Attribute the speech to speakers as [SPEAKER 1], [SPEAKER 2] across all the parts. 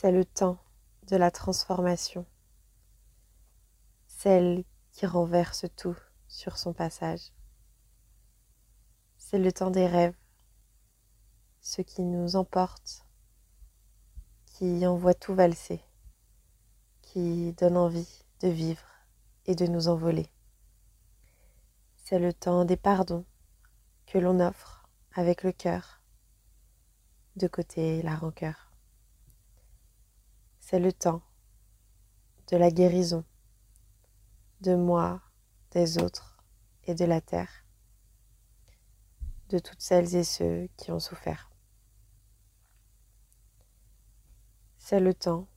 [SPEAKER 1] C'est le temps de la transformation, celle qui renverse tout sur son passage. C'est le temps des rêves, ce qui nous emporte, qui envoie tout valser, qui donne envie de vivre et de nous envoler. C'est le temps des pardons que l'on offre avec le cœur, de côté la rancœur. C'est le temps de la guérison, de moi, des autres et de la terre, de toutes celles et ceux qui ont souffert. C'est le temps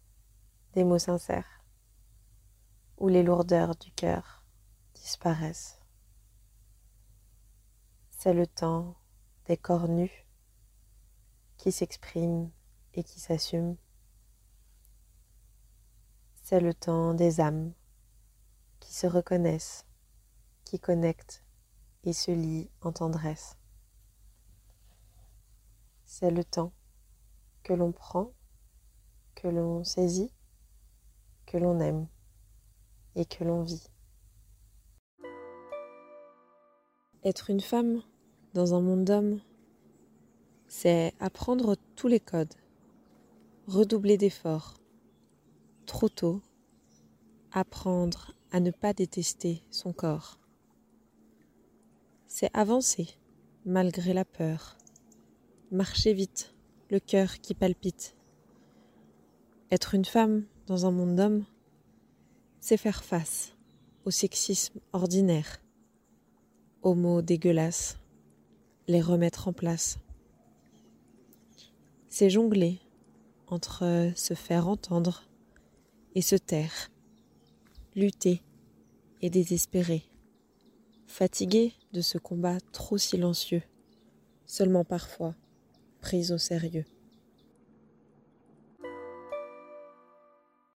[SPEAKER 1] des mots sincères, où les lourdeurs du cœur disparaissent. C'est le temps des corps nus qui s'expriment et qui s'assument. C'est le temps des âmes qui se reconnaissent, qui connectent et se lient en tendresse. C'est le temps que l'on prend, que l'on saisit, que l'on aime et que l'on vit. Être une femme dans un monde d'hommes, c'est apprendre tous les codes, redoubler d'efforts, trop tôt, apprendre à ne pas détester son corps. C'est avancer malgré la peur, marcher vite, le cœur qui palpite. Être une femme dans un monde d'hommes, c'est faire face au sexisme ordinaire, aux mots dégueulasses, les remettre en place. C'est jongler entre se faire entendre et se taire, lutter et désespérer, fatigué de ce combat trop silencieux, seulement parfois pris au sérieux.